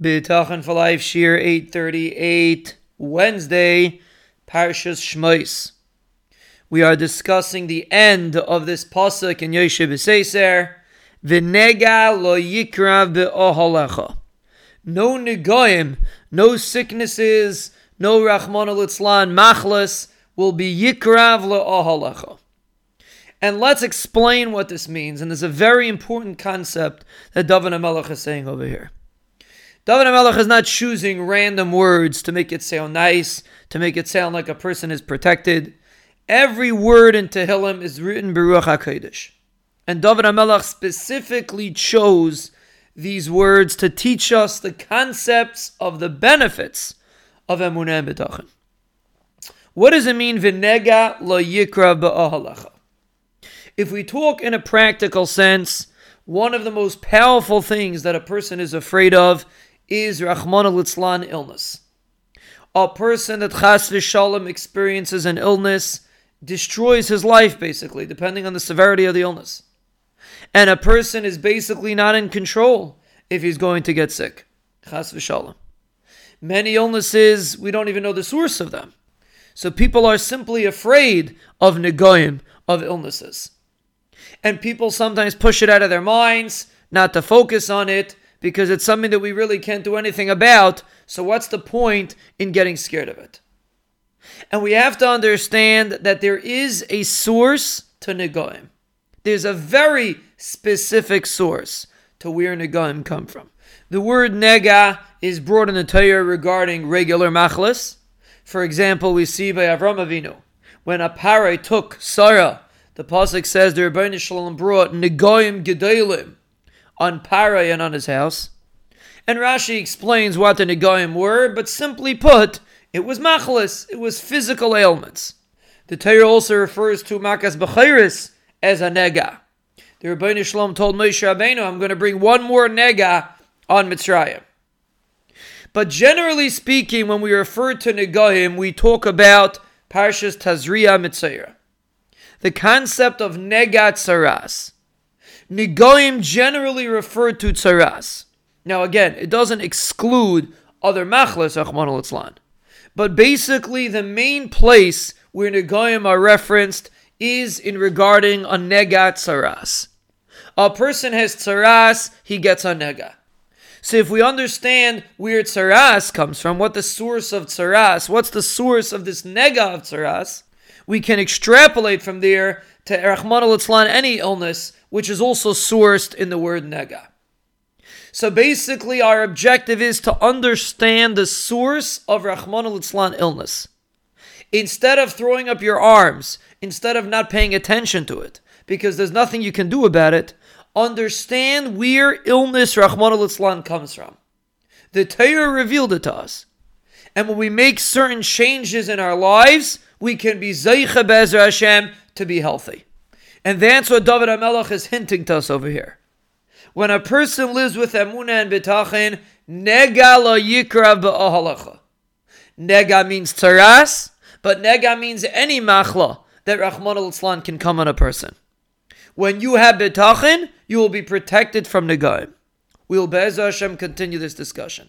Bitachon for Life, Shiur 838, Wednesday, Parshas Shmois. We are discussing the end of this pasuk in Yoshe B'Seiser, V'nega lo yikrav be'ohalecha. No negoim, no sicknesses, no Rahman al-Itzlan, machlas, will be yikrav le'ohalecha. And let's explain what this means. And there's a very important concept that David HaMelech is saying over here. David HaMelech is not choosing random words to make it sound nice, to make it sound like a person is protected. Every word in Tehillim is written Beruach HaKodesh. And David HaMelech specifically chose these words to teach us the concepts of the benefits of Emunah and. What does it mean, V'nega lo yikra ba'ahalacha? If we talk in a practical sense, one of the most powerful things that a person is afraid of is Rahman al illness. A person that Chas v'shalom experiences an illness destroys his life, basically, depending on the severity of the illness. And a person is basically not in control if he's going to get sick. Chas v'shalom. Many illnesses, we don't even know the source of them. So people are simply afraid of negoim, of illnesses. And people sometimes push it out of their minds, not to focus on it, because it's something that we really can't do anything about. So, what's the point in getting scared of it? And we have to understand that there is a source to Negoim. There's a very specific source to where Negoim come from. The word Nega is brought in the Torah regarding regular machlis. For example, we see by Avram Avinu, when a paray took Sarah, the Pasuk says the Ribbono Shel Olam brought Negoim Gedolim, on Paray and on his house. And Rashi explains what the Negoim were, but simply put, it was machlis, it was physical ailments. The Torah also refers to Makas Bechoros as a nega. The Ribbono Shel Olam told Moshe Rabbeinu, I'm going to bring one more nega on Mitzrayim. But generally speaking, when we refer to Negoim, we talk about Parshas Tazria Metzora. The concept of Negat Saras. Nigoim generally refer to tsaras. Now, again, it doesn't exclude other machlas, Achman al But basically, the main place where Nigoim are referenced is in regarding a negat tsaras. A person has tsaras, he gets a nega. So if we understand where tsaras comes from, what the source of tsaras, what's the source of this nega of tsaras, we can extrapolate from there to Rahman al any illness which is also sourced in the word nega. So basically, our objective is to understand the source of Rahman al illness. Instead of throwing up your arms, instead of not paying attention to it, because there's nothing you can do about it, understand where illness Rahman al comes from. The Torah revealed it to us. And when we make certain changes in our lives, we can be Zaycha Bezer Hashem to be healthy. And that's what David HaMelech is hinting to us over here. When a person lives with emunah and bitachin, nega lo yikra ba'ahalacha. Nega means taras, but nega means any machla that Rahman al can come on a person. When you have bitachin, you will be protected from negaim. We will Be'ez Hashem continue this discussion.